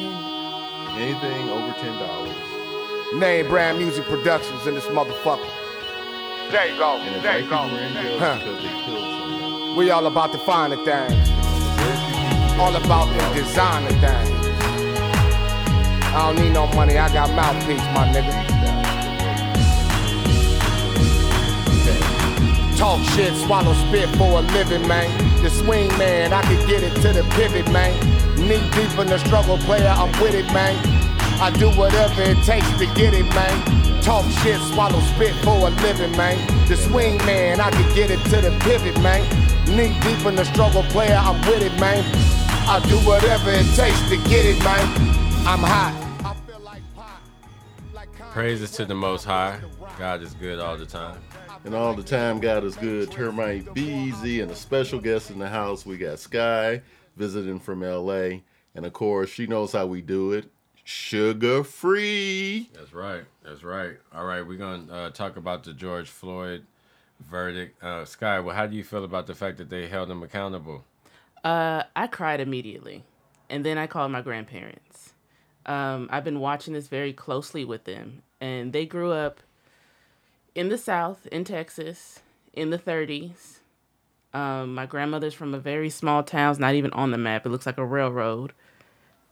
Anything over ten dollars. Name brand music productions in this motherfucker. There you go. And There you people go. are in jail Huh. they. We all about the finer things. All about the designer things. I don't need no money, I got mouthpiece, my nigga. Talk shit, swallow spit for a living, man. The swing man, I could get it to the pivot, man. Knee deep in the struggle, player, I'm with it, man. I do whatever it takes to get it, man. Talk shit, swallow spit for a living, man. The swing man, I could get it to the pivot, man. Knee deep in the struggle, player, I'm with it, man. I do whatever it takes to get it, man. I'm hot. I feel like pop. Like Praises to the Most High. God is good all the time. And all the time, God is good. Termite BZ and a special guest in the house. We got Sky visiting from LA. And of course, she knows how we do it. Sugar free. That's right. That's right. All right, we're gonna uh, talk about the George Floyd verdict. Uh, Sky, well, how do you feel about the fact that they held him accountable? Uh, I cried immediately, and then I called my grandparents. Um, I've been watching this very closely with them, and they grew up in the South, in Texas, in the 30s. Um, my grandmother's from a very small town, it's not even on the map. It looks like a railroad.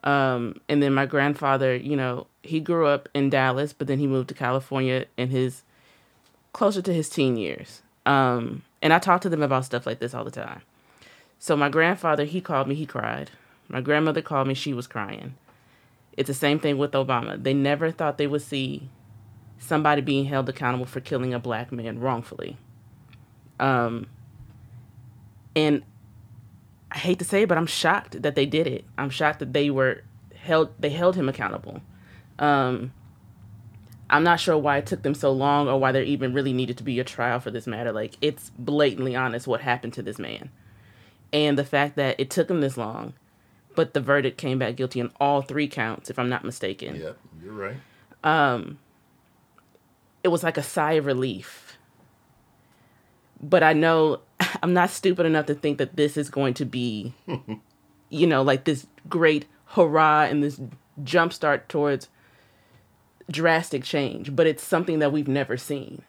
Um, and then my grandfather, you know, he grew up in Dallas, but then he moved to California in his closer to his teen years. Um, and I talk to them about stuff like this all the time. So my grandfather, he called me, he cried. My grandmother called me, she was crying. It's the same thing with Obama. They never thought they would see somebody being held accountable for killing a black man wrongfully. Um, and I hate to say it, but I'm shocked that they did it. I'm shocked that they were held. They held him accountable. Um, I'm not sure why it took them so long, or why there even really needed to be a trial for this matter. Like it's blatantly honest what happened to this man, and the fact that it took him this long, but the verdict came back guilty on all three counts, if I'm not mistaken Yep, you're right. Um it was like a sigh of relief. But I know I'm not stupid enough to think that this is going to be, you know, like this great hurrah and this jump start towards drastic change. But it's something that we've never seen.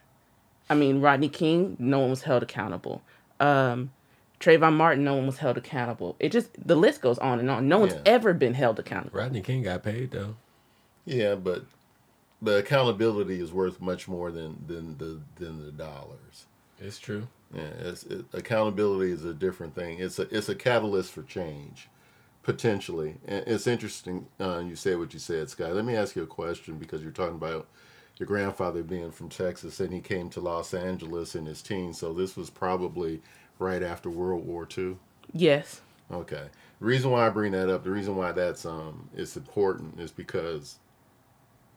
I mean, Rodney King, no one was held accountable. Um, Trayvon Martin, no one was held accountable. It just the list goes on and on. No one's Yeah. ever been held accountable. Rodney King got paid though. Yeah, but the accountability is worth much more than than the than the dollars. It's true. Yeah, it's, it, accountability is a different thing. It's a it's a catalyst for change, potentially. And it's interesting uh, you said what you said, Sky. Let me ask you a question because you're talking about your grandfather being from Texas and he came to Los Angeles in his teens. So this was probably right after World War II. Yes. Okay. The reason why I bring that up, the reason why that's um it's important is because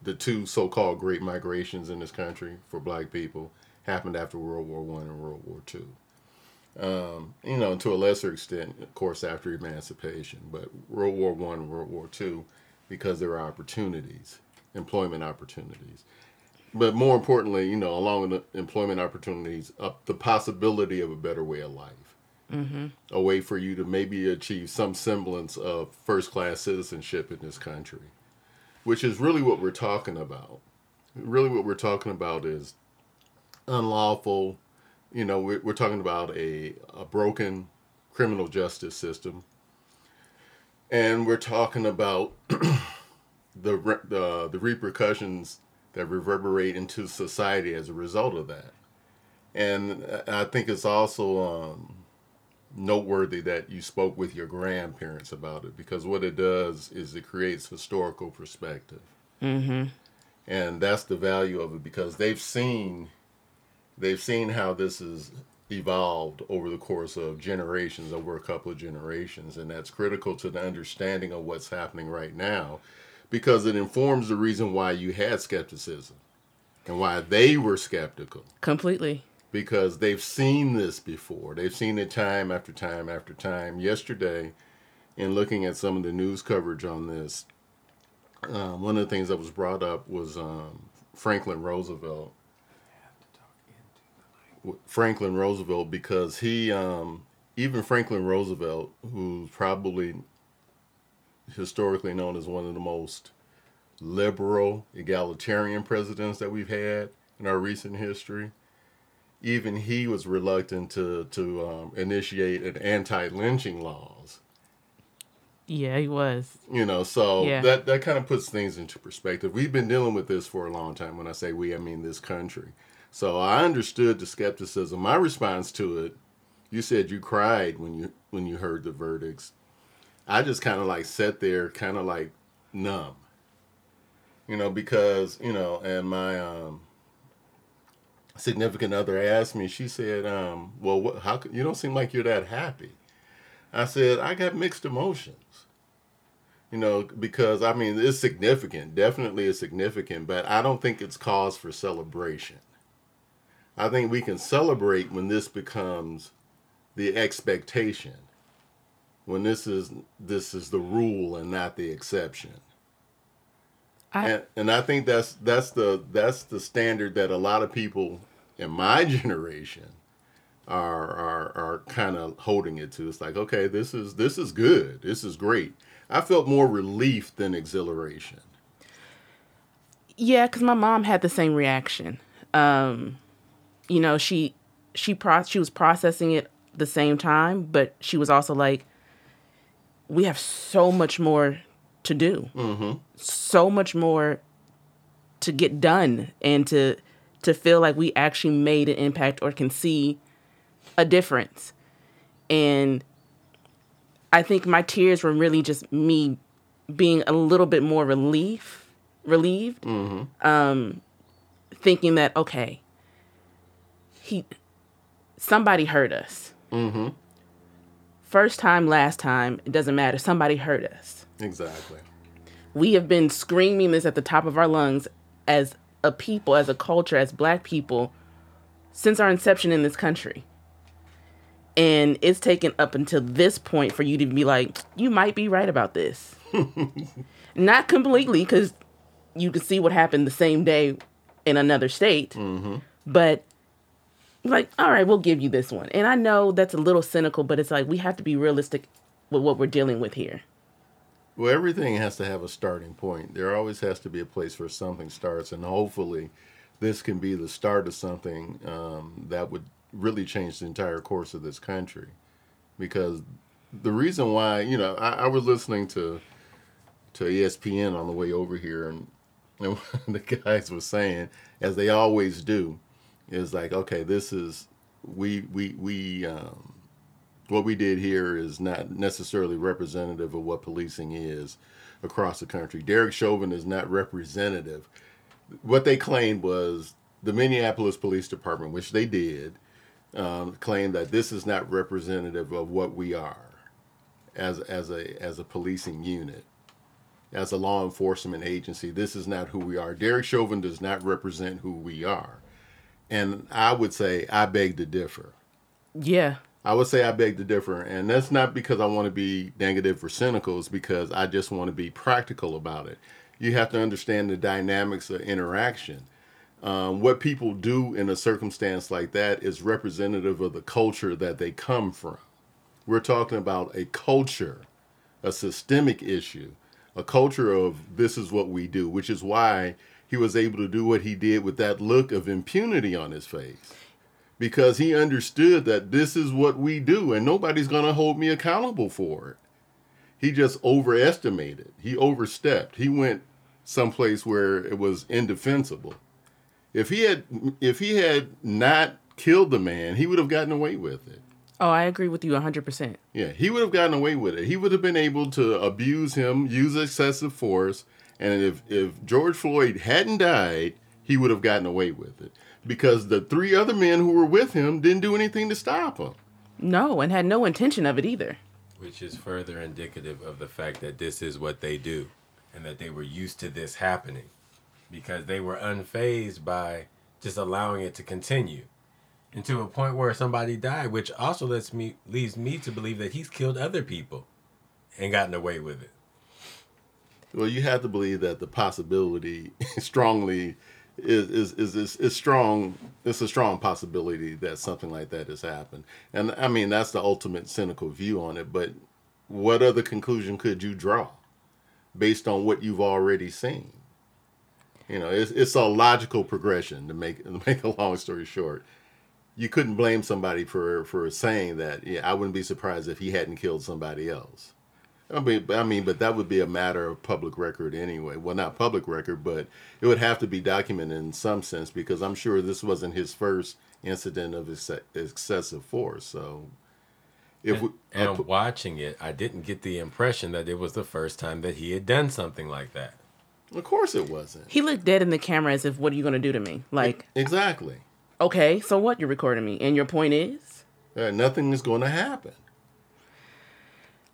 the two so-called great migrations in this country for black people happened after World War One and World War Two. Um, you know, to a lesser extent, of course, after emancipation, but World War One and World War Two, because there were opportunities, employment opportunities. But more importantly, you know, along with the employment opportunities, up the possibility of a better way of life a way for you to maybe achieve some semblance of first class citizenship in this country, which is really what we're talking about. Really, what we're talking about is unlawful. You know, we're, we're talking about a, a broken criminal justice system, and we're talking about the, the the repercussions that reverberate into society as a result of that. And I think it's also um, noteworthy that you spoke with your grandparents about it because what it does is it creates historical perspective. Mm-hmm. And that's the value of it because they've seen they've seen how this has evolved over the course of generations, over a couple of generations, and that's critical to the understanding of what's happening right now because it informs the reason why you had skepticism and why they were skeptical Completely. because they've seen this before. They've seen it time after time after time. Yesterday, in looking at some of the news coverage on this, um, one of the things that was brought up was um, Franklin Roosevelt. Franklin Roosevelt, because he, um, even Franklin Roosevelt, who's probably historically known as one of the most liberal, egalitarian presidents that we've had in our recent history. Even he was reluctant to to um, initiate an anti-lynching laws. Yeah, he was. You know, so Yeah. that that kind of puts things into perspective. We've been dealing with this for a long time. When I say we, I mean this country. So I understood the skepticism. My response to it, you said you cried when you when you heard the verdicts. I just kind of like sat there, kind of like numb. You know, because you know, and my um, significant other asked me. She said, um, "Well, what, how you don't seem like you're that happy?" I said, "I got mixed emotions." You know, because I mean, it's significant. Definitely is significant, but I don't think it's cause for celebration. I think we can celebrate when this becomes the expectation. When this is this is the rule and not the exception. I And, and I think that's that's the that's the standard that a lot of people in my generation are are are kind of holding it to. It's like, okay, this is this is good. This is great. I felt more relief than exhilaration. Yeah, because my mom had the same reaction. Um, you know, she she pro- she was processing it the same time, but she was also like, "We have so much more to do, mm-hmm. so much more to get done, and to to feel like we actually made an impact or can see a difference." And I think my tears were really just me being a little bit more relief relieved um thinking that okay he somebody hurt us. Mm-hmm. first time last time it doesn't matter. Somebody hurt us. Exactly. we have been screaming this at the top of our lungs as a people as a culture as black people since our inception in this country. And it's taken up until this point for you to be like you might be right about this. Not completely because you can see what happened the same day in another state. But like all right we'll give you this one and i know that's a little cynical but it's like we have to be realistic with what we're dealing with here Well, everything has to have a starting point. There always has to be a place where something starts, and hopefully, this can be the start of something um, that would really change the entire course of this country. Because the reason why, you know, I, I was listening to to ESPN on the way over here, and, and the guys were saying, as they always do, is like, okay, this is we we we um, what we did here is not necessarily representative of what policing is across the country. Derek Chauvin is not representative. What they claimed was the Minneapolis Police Department, which they did, um, claimed that this is not representative of what we are as as a as a policing unit, as a law enforcement agency. This is not who we are. Derek Chauvin does not represent who we are, and I would say I beg to differ. yeah I would say I beg to differ, and that's not because I want to be negative or cynical. It's because I just want to be practical about it. You have to understand the dynamics of interaction. Um, what people do in a circumstance like that is representative of the culture that they come from. We're talking about a culture, a systemic issue, a culture of this is what we do, which is why he was able to do what he did with that look of impunity on his face because he understood that this is what we do and nobody's going to hold me accountable for it. He just overestimated. He overstepped. He went someplace where it was indefensible. If he had if he had not killed the man, he would have gotten away with it. oh i agree with you 100% Yeah, he would have gotten away with it. He would have been able to abuse him, use excessive force, and if if George Floyd hadn't died, he would have gotten away with it because the three other men who were with him didn't do anything to stop him. no and had no intention of it either Which is further indicative of the fact that this is what they do and that they were used to this happening because they were unfazed by just allowing it to continue and to a point where somebody died, which also lets me leads me to believe that he's killed other people and gotten away with it. Well, you have to believe that the possibility strongly is is, is is is strong. It's a strong possibility that something like that has happened, and I mean that's the ultimate cynical view on it. But what other conclusion could you draw? based on what you've already seen. You know, it's, it's a logical progression to make to make a long story short. You couldn't blame somebody for for saying that. Yeah, I wouldn't be surprised if he hadn't killed somebody else. I mean, I mean, but that would be a matter of public record anyway. Well, not public record, but it would have to be documented in some sense because I'm sure this wasn't his first incident of ex- excessive force. So, if we, And uh, watching it, I didn't get the impression that it was the first time that he had done something like that. of course it wasn't He looked dead in the camera as if, "What are you gonna do to me?" Like, exactly. okay, so what? You're recording me, and your point is, Uh, nothing is going to happen.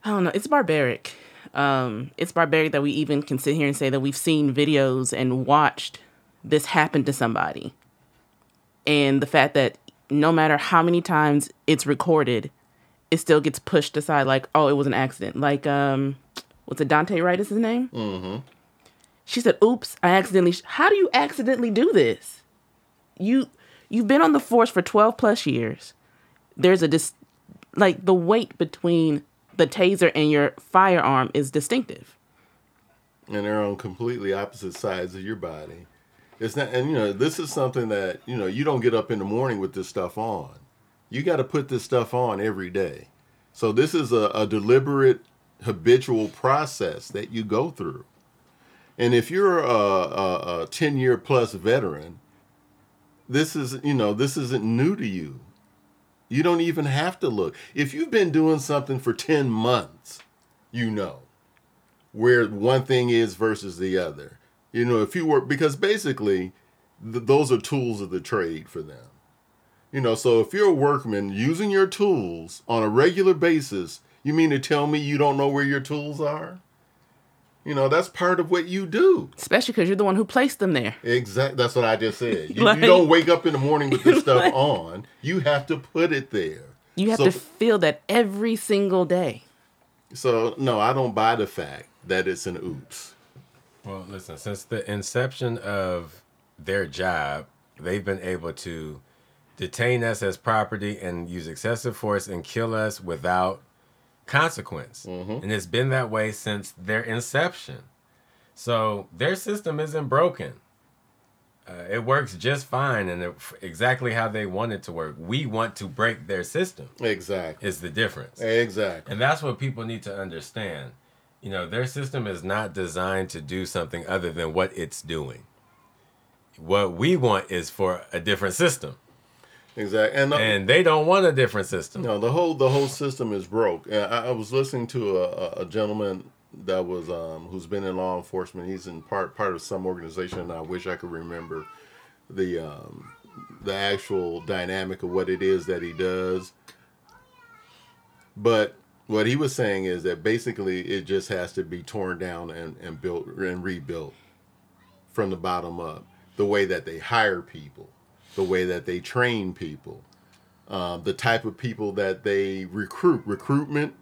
I don't know. It's barbaric. Um, it's barbaric that we even can sit here and say that we've seen videos and watched this happen to somebody, and the fact that no matter how many times it's recorded, it still gets pushed aside. Like, oh, it was an accident. Like, um, what's it? Daunte Wright is his name. Mm-hmm. She said, "Oops, I accidentally." Sh-. How do you accidentally do this? You you've been on the force for twelve plus years. There's a dis- like the weight between the taser and your firearm is distinctive. and they're on completely opposite sides of your body. It's not, and you know, this is something that you know you don't get up in the morning with this stuff on. You got to put this stuff on every day. So this is a, a deliberate, habitual process that you go through. And if you're a, a, a ten year plus veteran, this is you know this isn't new to you. You don't even have to look. If you've been doing something for ten months, you know where one thing is versus the other. You know, if you work because basically th- those are tools of the trade for them. You know, so if you're a workman using your tools on a regular basis, you mean to tell me you don't know where your tools are? You know, that's part of what you do. Especially because you're the one who placed them there. Exactly. That's what I just said. You, Like- you don't wake up in the morning with this stuff Like- on. You have to put it there. You have So- to feel that every single day. So no, I don't buy the fact that it's an oops. Well, listen, since the inception of their job, they've been able to detain us as property and use excessive force and kill us without consequence. And it's been that way since their inception. So their system isn't broken. Uh, it works just fine and it, exactly how they want it to work. We want to break their system, Exactly. is the difference. Exactly. And that's what people need to understand. You know, their system is not designed to do something other than what it's doing. What we want is for a different system. Exactly. And, uh, And they don't want a different system. No, the whole the whole system is broke. And I, I was listening to a, a, gentleman that was um, who's been in law enforcement. He's in part part of some organization. And I wish I could remember the um, the actual dynamic of what it is that he does. But what he was saying is that basically it just has to be torn down and, and built and rebuilt from the bottom up. The way that they hire people, the way that they train people, um, the type of people that they recruit, recruitment,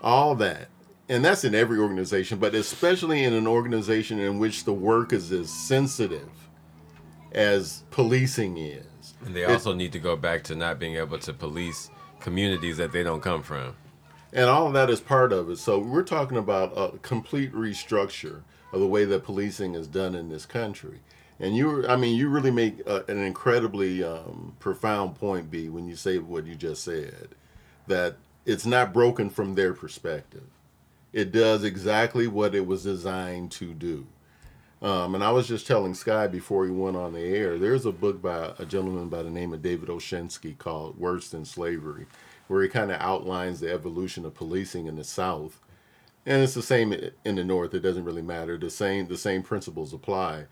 all that. And that's in every organization, but especially in an organization in which the work is as sensitive as policing is. And they It- also need to go back to not being able to police communities that they don't come from. and all of that is part of it. So we're talking about a complete restructure of the way that policing is done in this country. And you, I mean, you really make uh, an incredibly um, profound point, B, when you say what you just said, that it's not broken from their perspective. It does exactly what it was designed to do. Um, and I was just telling Sky before he went on the air, there's a book by a gentleman by the name of David Oshinsky called Worse Than Slavery, where he kind of outlines the evolution of policing in the South. And it's the same in the North. It doesn't really matter. The same the same principles apply.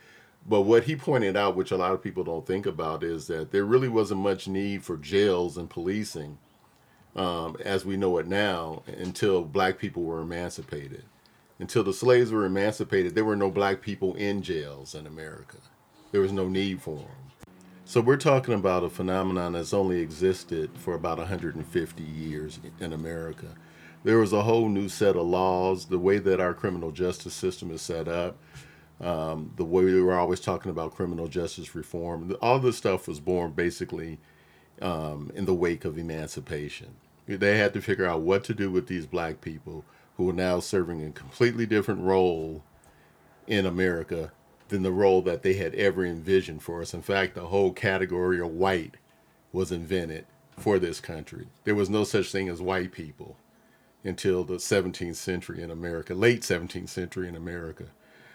But what he pointed out, which a lot of people don't think about, is that there really wasn't much need for jails and policing um, as we know it now until black people were emancipated. Until the slaves were emancipated, there were no black people in jails in America. There was no need for them. So we're talking about a phenomenon that's only existed for about 150 years in America. There was a whole new set of laws, the way that our criminal justice system is set up, um, the way we were always talking about criminal justice reform. All this stuff was born basically um, in the wake of emancipation. They had to figure out what to do with these black people who are now serving a completely different role in America than the role that they had ever envisioned for us. In fact, the whole category of white was invented for this country. There was no such thing as white people until the 17th century in America, late 17th century in America.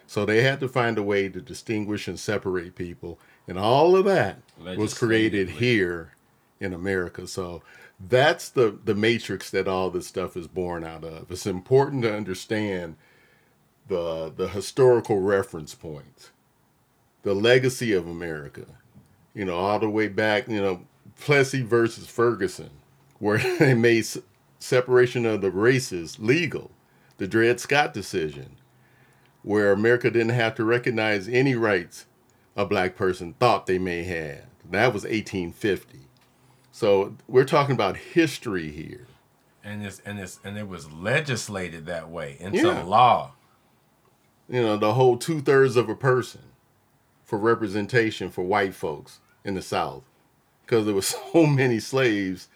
So they had to find a way to distinguish and separate people. And all of that was created here in America. So that's the, the matrix that all this stuff is born out of. It's important to understand the the historical reference points, the legacy of America. You know, all the way back, you know, Plessy versus Ferguson, where they made separation of the races legal. The Dred Scott decision, where America didn't have to recognize any rights a black person thought they may have. That was 1850. So we're talking about history here. And it's and it's and it was legislated that way into Yeah. law. you know, the whole two thirds of a person for representation for white folks in the South. Because there were so many slaves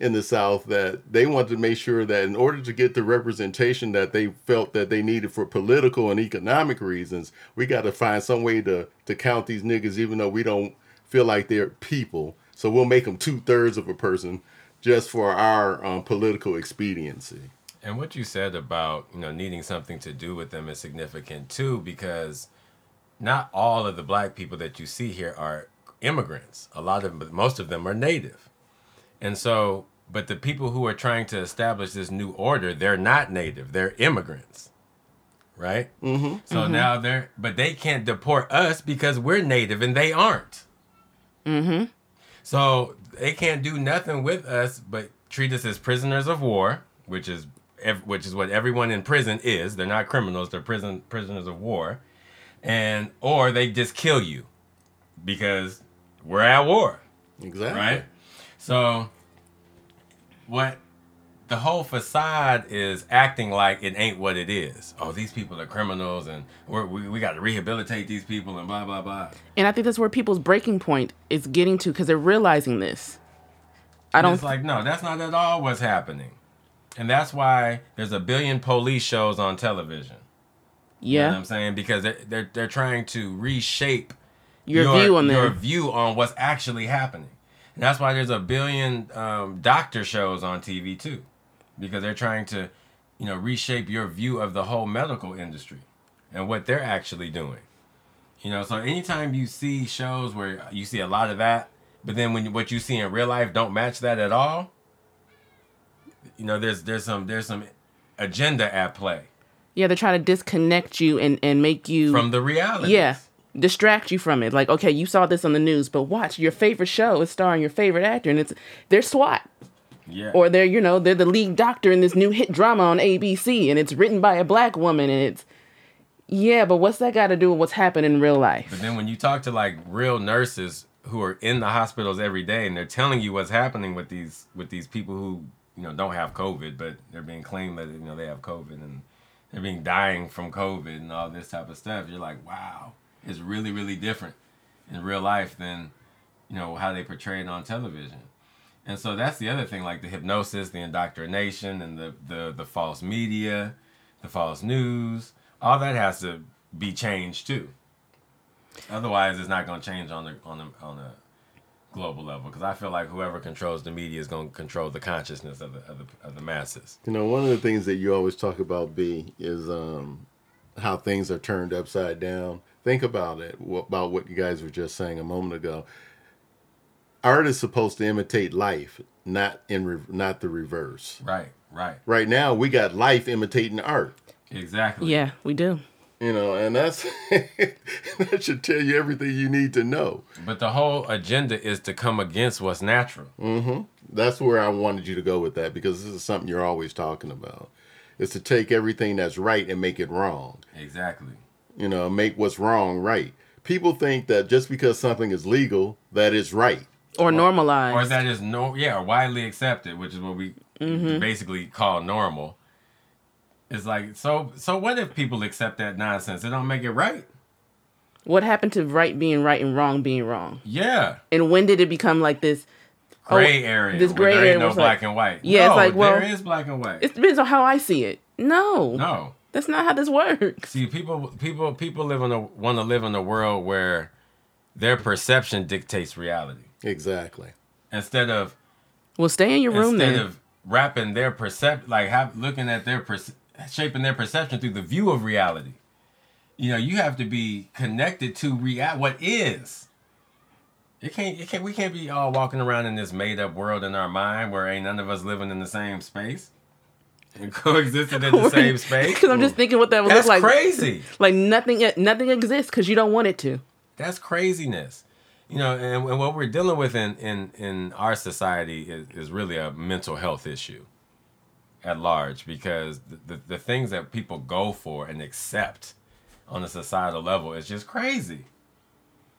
in the South that they wanted to make sure that in order to get the representation that they felt that they needed for political and economic reasons, we got to find some way to, to count these niggas, even though we don't feel like they're people. So we'll make them two thirds of a person just for our um, political expediency. And what you said about you know needing something to do with them is significant too, because not all of the black people that you see here are immigrants. A lot of them, most of them are native, and so but the people who are trying to establish this new order, they're not native; they're immigrants, right? Mm-hmm. So now they're but they can't deport us because we're native and they aren't. Mm-hmm. So they can't do nothing with us but treat us as prisoners of war, which is which is what everyone in prison is. They're not criminals; they're prison prisoners of war, and or they just kill you because we're at war, Exactly. right? So what the whole facade is acting like it ain't what it is. Oh, these people are criminals, and we're, we we got to rehabilitate these people, and blah blah blah. And I think that's where people's breaking point is getting to because they're realizing this. I And don't. It's like no, that's not at all what's happening, and that's why there's a billion police shows on television. You know yeah. what I'm saying because they're they're, they're trying to reshape your, view on your them. view on what's actually happening, and that's why there's a billion um, doctor shows on TV too, because they're trying to, you know, reshape your view of the whole medical industry and what they're actually doing. You know, so anytime you see shows where you see a lot of that, but then when what you see in real life don't match that at all, you know, there's there's some there's some agenda at play Yeah, they're trying to disconnect you and and make you from the reality. yeah distract you from it. Like, okay, you saw this on the news, but watch your favorite show is starring your favorite actor, and it's they're SWAT yeah. or they're you know they're the lead doctor in this new hit drama on ABC, and it's written by a black woman, and it's yeah, but what's that got to do with what's happening in real life? But then when you talk to like real nurses who are in the hospitals every day and they're telling you what's happening with these with these people who you know don't have COVID, but they're being claimed that you know they have COVID and they're being dying from COVID and all this type of stuff, you're like, wow, it's really really different in real life than you know how they portray it on television. And so that's the other thing, like the hypnosis, the indoctrination, and the the the false media, the false news. All that has to be changed too. Otherwise, it's not going to change on the on the on the global level. Because I feel like whoever controls the media is going to control the consciousness of the of the, of the masses. You know, one of the things that you always talk about, B, is um, how things are turned upside down. Think about it, about what you guys were just saying a moment ago. Art is supposed to imitate life, not in re- not the reverse. Right. Right. Right now, we got life imitating art. Exactly. Yeah, we do. You know, and that's that should tell you everything you need to know. But the whole agenda is to come against what's natural. Mm-hmm. That's where I wanted you to go with that because this is something you're always talking about. Is to take everything that's right and make it wrong. Exactly. You know, make what's wrong right. People think that just because something is legal, that it's right. Or normalized. Or that is no, yeah, or widely accepted, which is what we mm-hmm. basically call normal. It's like so. So what if people accept that nonsense? It don't make it right. what happened to right being right and wrong being wrong? Yeah. And when did it become like this? Oh, gray Oh, area. this gray there area ain't no was black like- and white. Yeah, it's like, well, there is black and white. It depends on how I see it. No, No. That's not how this works. See, people, people, people live in a want to live in a world where their perception dictates reality Exactly. instead of Well, stay in your room instead then. of wrapping their percept, like have looking at their perce- shaping their perception through the view of reality. You know, you have to be connected to real what is. It can't, it can't. We can't be all walking around in this made up world in our mind where ain't none of us living in the same space and coexisting in the same space. Because I'm just thinking what that would That's look like. crazy. Like nothing, nothing exists because you don't want it to. That's craziness. You know, and, and what we're dealing with in, in, in our society is, is really a mental health issue at large because the, the, the things that people go for and accept on a societal level is just crazy.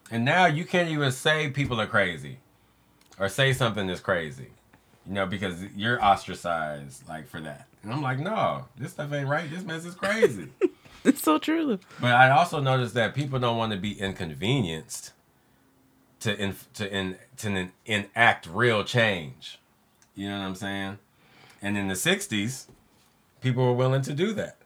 And now you can't even say people are crazy or say something is crazy, you know, because you're ostracized like for that. And I'm like, no, this stuff ain't right. This mess is crazy. It's so true. But I also noticed that people don't want to be inconvenienced to in, to in, to en- enact real change. You know what I'm saying? And in the '60s, people were willing to do that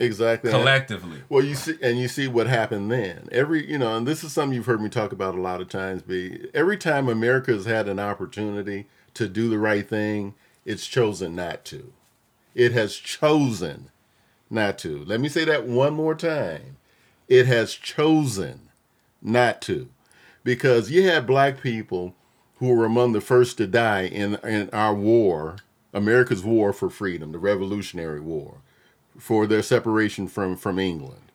Exactly. collectively. Well, you see, and you see what happened then. Every, you know, and this is something you've heard me talk about a lot of times. Be every time America has had an opportunity to do the right thing, it's chosen not to. It has chosen not to. Let me say that one more time. It has chosen not to, because you had black people who were among the first to die in in our war, America's war for freedom, the Revolutionary War for their separation from from England.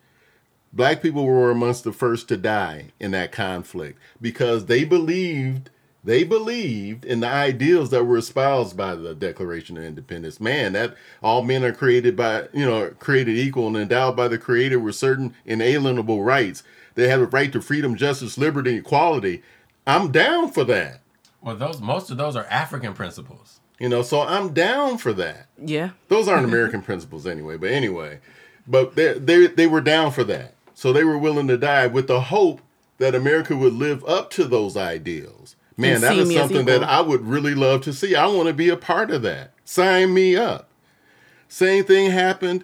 Black people were amongst the first to die in that conflict because they believed they believed in the ideals that were espoused by the Declaration of Independence. Man, that all men are created by, you know, created equal and endowed by the Creator with certain inalienable rights. They have a right to freedom, justice, liberty, and equality. I'm down for that. Well, those most of those are African principles. You know, so I'm down for that. Yeah. Those aren't American principles anyway, but anyway. But they they they were down for that. So they were willing to die with the hope that America would live up to those ideals. Man, that is something that. I would really love to see. I want to be a part of that. Sign me up. Same thing happened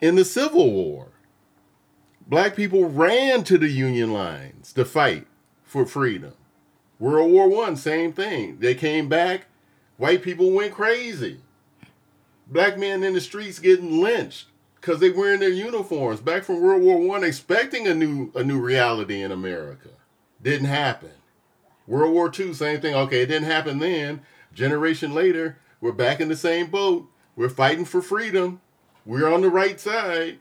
in the Civil War. Black people ran to the Union lines to fight for freedom. World War One, same thing. They came back, white people went crazy. Black men in the streets getting lynched because they wearing their uniforms back from World War One, expecting a new a new reality in America. Didn't happen. World War Two, same thing. Okay, it didn't happen then. Generation later, we're back in the same boat. We're fighting for freedom. We're on the right side.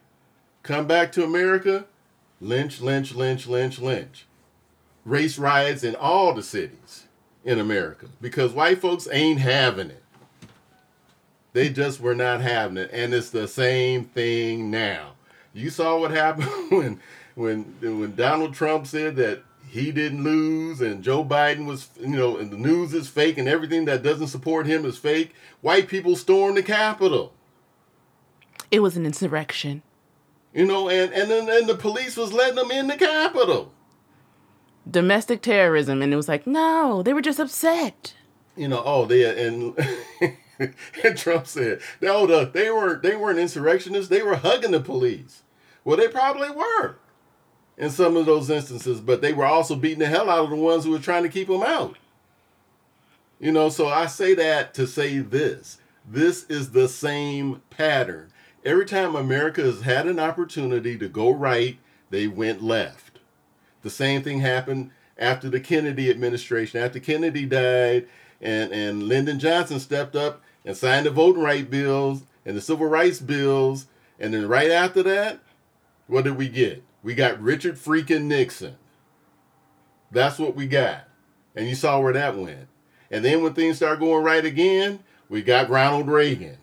Come back to America, lynch, lynch, lynch, lynch, lynch. Race riots in all the cities in America because white folks ain't having it. They just were not having it, and it's the same thing now. You saw what happened when when when Donald Trump said that he didn't lose and Joe Biden was you know and the news is fake and everything that doesn't support him is fake. White people stormed the Capitol. It was an insurrection. You know, and and then and the police was letting them in the Capitol. Domestic terrorism. And it was like, no, they were just upset. you know, oh, they and, and Trump said, no, the, they weren't they weren't insurrectionists. They were hugging the police. Well, they probably were in some of those instances, but they were also beating the hell out of the ones who were trying to keep them out. You know, so I say that to say this. This is the same pattern. Every time America has had an opportunity to go right, they went left. The same thing happened after the Kennedy administration. After Kennedy died, and, and Lyndon Johnson stepped up and signed the voting right bills and the civil rights bills. And then right after that, what did we get? We got Richard freaking Nixon. That's what we got. And you saw where that went. And then when things start going right again, we got Ronald Reagan.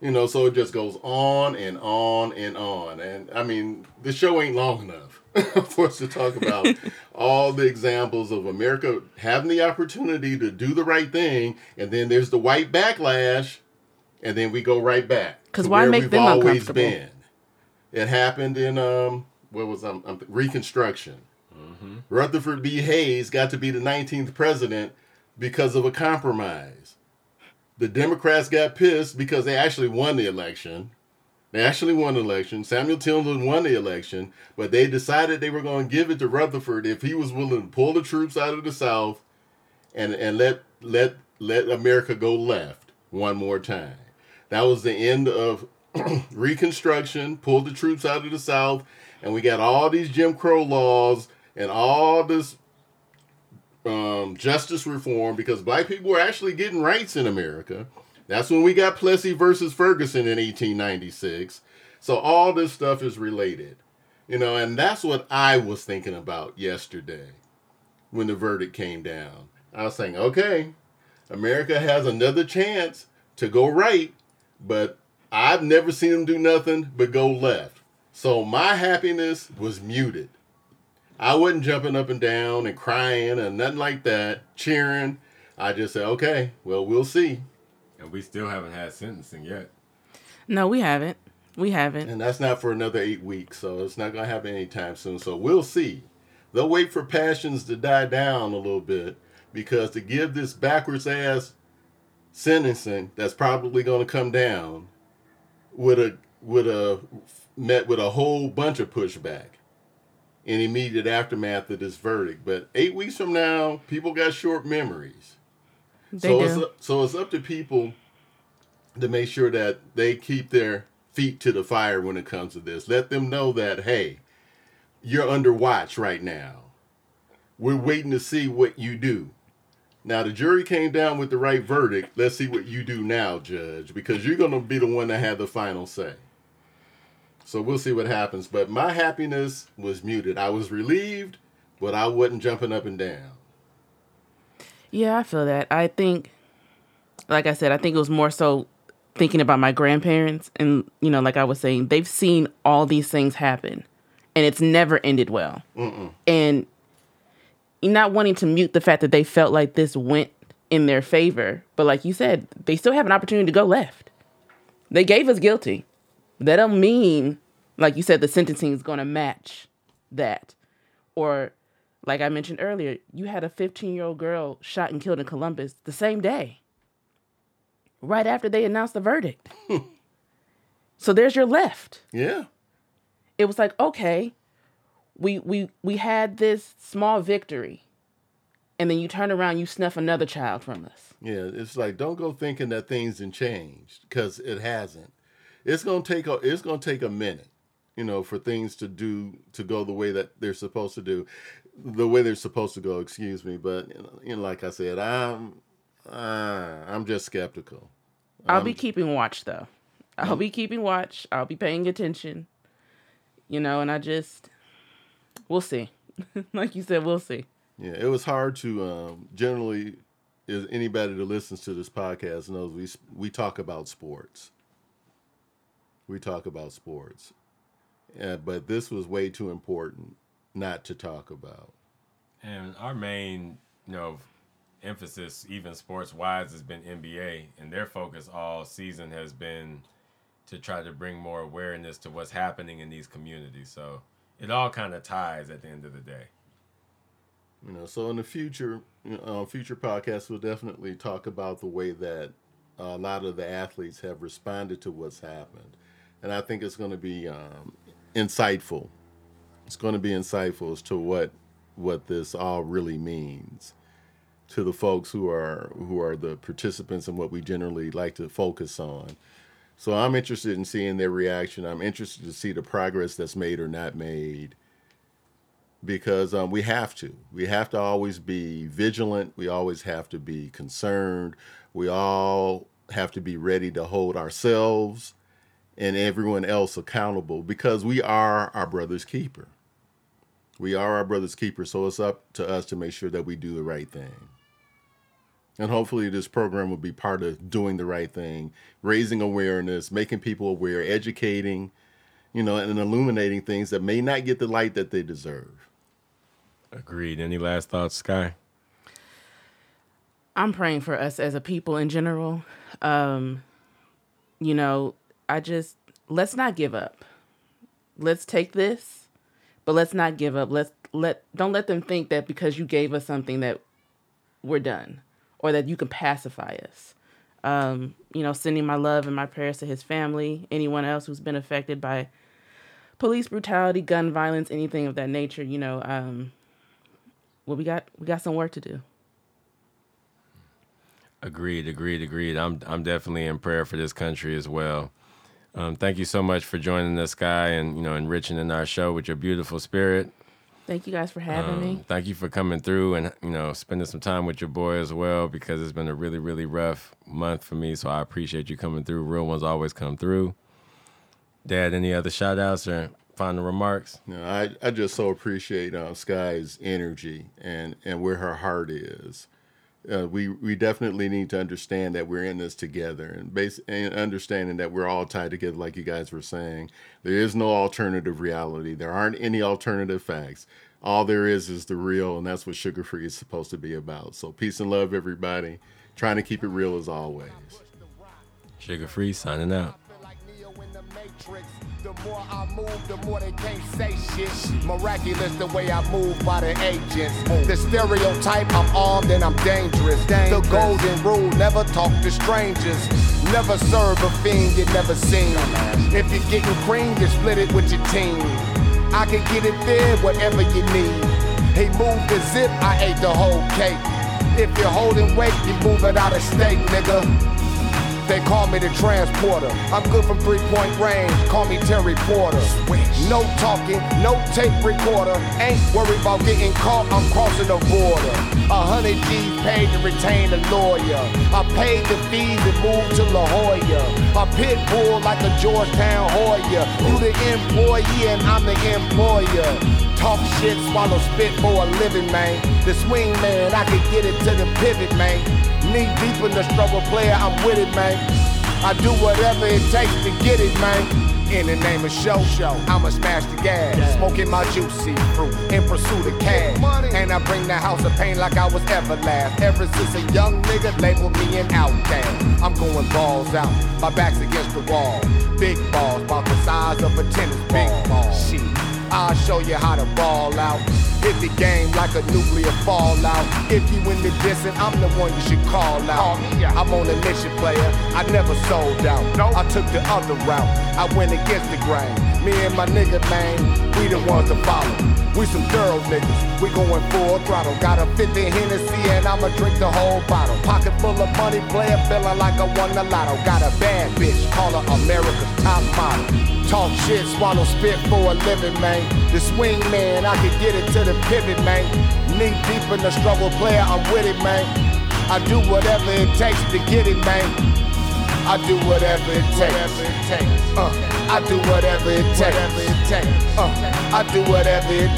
You know, so it just goes on and on and on. And I mean, the show ain't long enough for us to talk about all the examples of America having the opportunity to do the right thing, and then there's the white backlash, and then we go right back. 'Cause to why where make we've them always uncomfortable? been. It happened in um what was um, um Reconstruction. Rutherford B. Hayes got to be the 19th president because of a compromise. the Democrats got pissed because they actually won the election. They actually won the election. Samuel Tilden won the election, but they decided they were going to give it to Rutherford if he was willing to pull the troops out of the South and and let let let America go left one more time. That was the end of Reconstruction. Pulled the troops out of the South, and we got all these Jim Crow laws and all this um, justice reform because black people were actually getting rights in America. That's when we got Plessy versus Ferguson in 1896. So all this stuff is related, you know, and that's what I was thinking about yesterday when the verdict came down. I was saying, okay, America has another chance to go right, but I've never seen him do nothing but go left. So my happiness was muted. I wasn't jumping up and down and crying and nothing like that, cheering. I just said, okay, well, we'll see. And we still haven't had sentencing yet. No, we haven't. We haven't. And that's not for another eight weeks, so it's not going to happen anytime soon. So we'll see. They'll wait for passions to die down a little bit because to give this backwards ass sentencing that's probably going to come down would a would a met with a whole bunch of pushback in immediate aftermath of this verdict. But eight weeks from now, people got short memories. They so do. it's up, so it's up to people to make sure that they keep their feet to the fire when it comes to this. Let them know that hey, you're under watch right now. We're waiting to see what you do. Now the jury came down with the right verdict. Let's see what you do now, judge, because you're going to be the one that had the final say. So we'll see what happens. But my happiness was muted. I was relieved, but I wasn't jumping up and down. Yeah, I feel that. I think, like I said, I think it was more so thinking about my grandparents. And, you know, like I was saying, they've seen all these things happen and it's never ended well. And not wanting to mute the fact that they felt like this went in their favor. But like you said, they still have an opportunity to go left. They gave us guilty. That don't mean, like you said, the sentencing is going to match that. Or, like I mentioned earlier, you had a 15 year old girl shot and killed in Columbus the same day, right after they announced the verdict. so there's your left. Yeah. It was like, okay, we we we had this small victory, and then you turn around, you snuff another child from us. Yeah, it's like don't go thinking that things have changed because it hasn't. It's gonna take a it's gonna take a minute, you know, for things to do to go the way that they're supposed to do, the way they're supposed to go. Excuse me, but you know, like I said, I'm uh, I'm just skeptical. I'll be keeping watch though. I'll be keeping watch. I'll be paying attention. You know, and I just we'll see. like you said, we'll see. Yeah, it was hard to um, generally. Is anybody that listens to this podcast knows we we talk about sports. We talk about sports, uh, but this was way too important not to talk about. And our main, you know, emphasis, even sports wise, has been NBA, and their focus all season has been to try to bring more awareness to what's happening in these communities. So it all kind of ties at the end of the day. You know, so in the future, know, future podcasts, we'll definitely talk about the way that a lot of the athletes have responded to what's happened, and I think it's going to be um, insightful. It's going to be insightful as to what what this all really means to the folks who are who are the participants and what we generally like to focus on. So I'm interested in seeing their reaction. I'm interested to see the progress that's made or not made because um, we have to. We have to always be vigilant. We always have to be concerned. We all have to be ready to hold ourselves and everyone else accountable because we are our brother's keeper. We are our brother's keeper, so it's up to us to make sure that we do the right thing. And hopefully, this program will be part of doing the right thing, raising awareness, making people aware, educating, you know, and illuminating things that may not get the light that they deserve. Agreed. Any last thoughts, Sky? I'm praying for us as a people in general. Um, you know, I just let's not give up. Let's take this, but let's not give up. Let's let don't let them think that because you gave us something that we're done or that you can pacify us. Um, you know, sending my love and my prayers to his family, anyone else who's been affected by police brutality, gun violence, anything of that nature. You know, um, well, we got we got some work to do. Agreed, agreed, agreed. I'm I'm definitely in prayer for this country as well. Um, thank you so much for joining us, Guy, and you know, enriching in our show with your beautiful spirit. Thank you guys for having Um, me. Thank you for coming through and you know spending some time with your boy as well because it's been a really really rough month for me. So I appreciate you coming through. Real ones always come through. Dad, any other shout outs or final remarks? You know, I, I just so appreciate uh, Sky's energy and, and where her heart is. Uh, we we definitely need to understand that we're in this together and base and understanding that we're all tied together, like you guys were saying. There is no alternative reality. There aren't any alternative facts. All there is is the real, and that's what SugaFree is supposed to be about. So peace and love, everybody. Trying to keep it real as always. SugaFree signing out. Matrix. The more I move, the more they can't say shit. Miraculous the way I move by the agents. The stereotype, I'm armed and I'm dangerous. The golden rule, never talk to strangers. Never serve a fiend you never seen. If you're getting cream, you split it with your team. I can get it there, whatever you need. He moved the zip, I ate the whole cake. If you're holding weight, you move it out of state, nigga. They call me the transporter. I'm good from three point range. Call me Terry Porter. No talking, no tape recorder. Ain't worried about getting caught. I'm crossing the border. A hundred G's paid to retain a lawyer. I paid the fees and moved to La Jolla. A pit bull like a Georgetown Hoya. You the employee and I'm the employer. Talk shit, swallow spit for a living, man. The swing man, I can get it to the pivot, man. Knee deep in the struggle player, I'm with it, man. I do whatever it takes to get it, man. In the name of show, show, I'ma smash the gas. Smoking my juicy fruit in pursuit of cash. And I bring the house of pain like I was Everlast. Ever since a young nigga labeled me an outcast. I'm going balls out, my back's against the wall. Big balls, about the size of a tennis ball. Shit. I'll show you how to ball out. Hit the game like a nuclear fallout. If you in the distance, I'm the one you should call out. I'm on a mission, player. I never sold out. I took the other route. I went against the grain. Me and my nigga, man, we the ones to follow. We some thorough niggas. We going full throttle. Got a 50 Hennessy and I'ma drink the whole bottle. Pocket full of money, player feeling like I won the lotto. Got a bad bitch, call her America's top model. Talk shit, swallow spit for a living, man. The swing man, I can get it to the pivot, man. Knee deep in the struggle player, I'm with it, man. I do whatever it takes to get it, man. I do whatever it takes. Uh, I do whatever it takes. Uh, I do whatever it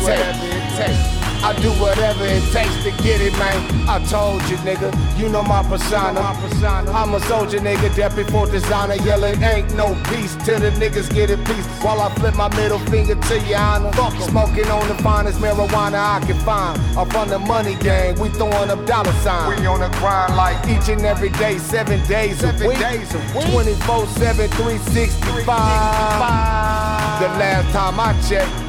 takes. I do whatever it takes to get it, man. I told you, nigga, you know my persona. My persona. I'm a soldier, nigga, death before designer. Yelling, ain't no peace till the niggas get a peace. While I flip my middle finger to your honor. Smoking on the finest marijuana I can find. Up on the money gang, we throwing up dollar signs. We on the grind like each and every day, seven days a week. 24 7, 365. The last time I checked.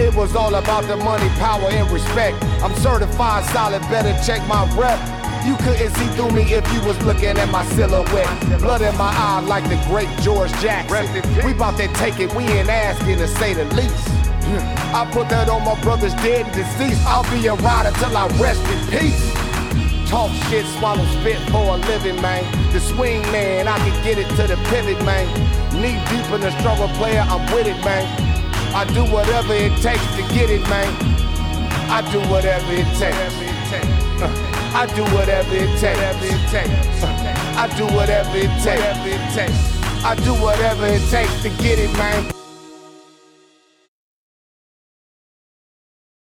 It was all about the money, power, and respect. I'm certified solid, better check my rep. You couldn't see through me if you was looking at my silhouette. Blood in my eye like the great George Jackson. We bout to take it, we ain't asking to say the least. I put that on my brother's dead and deceased. I'll be a rider till I rest in peace. Talk shit, swallow spit for a living, man. The swing man, I can get it to the pivot, man. Knee deep in the struggle player, I'm with it, man. I do whatever it takes to get it, man. I do whatever it takes. I do whatever it takes. I do whatever it takes. I do whatever it takes to get it, man.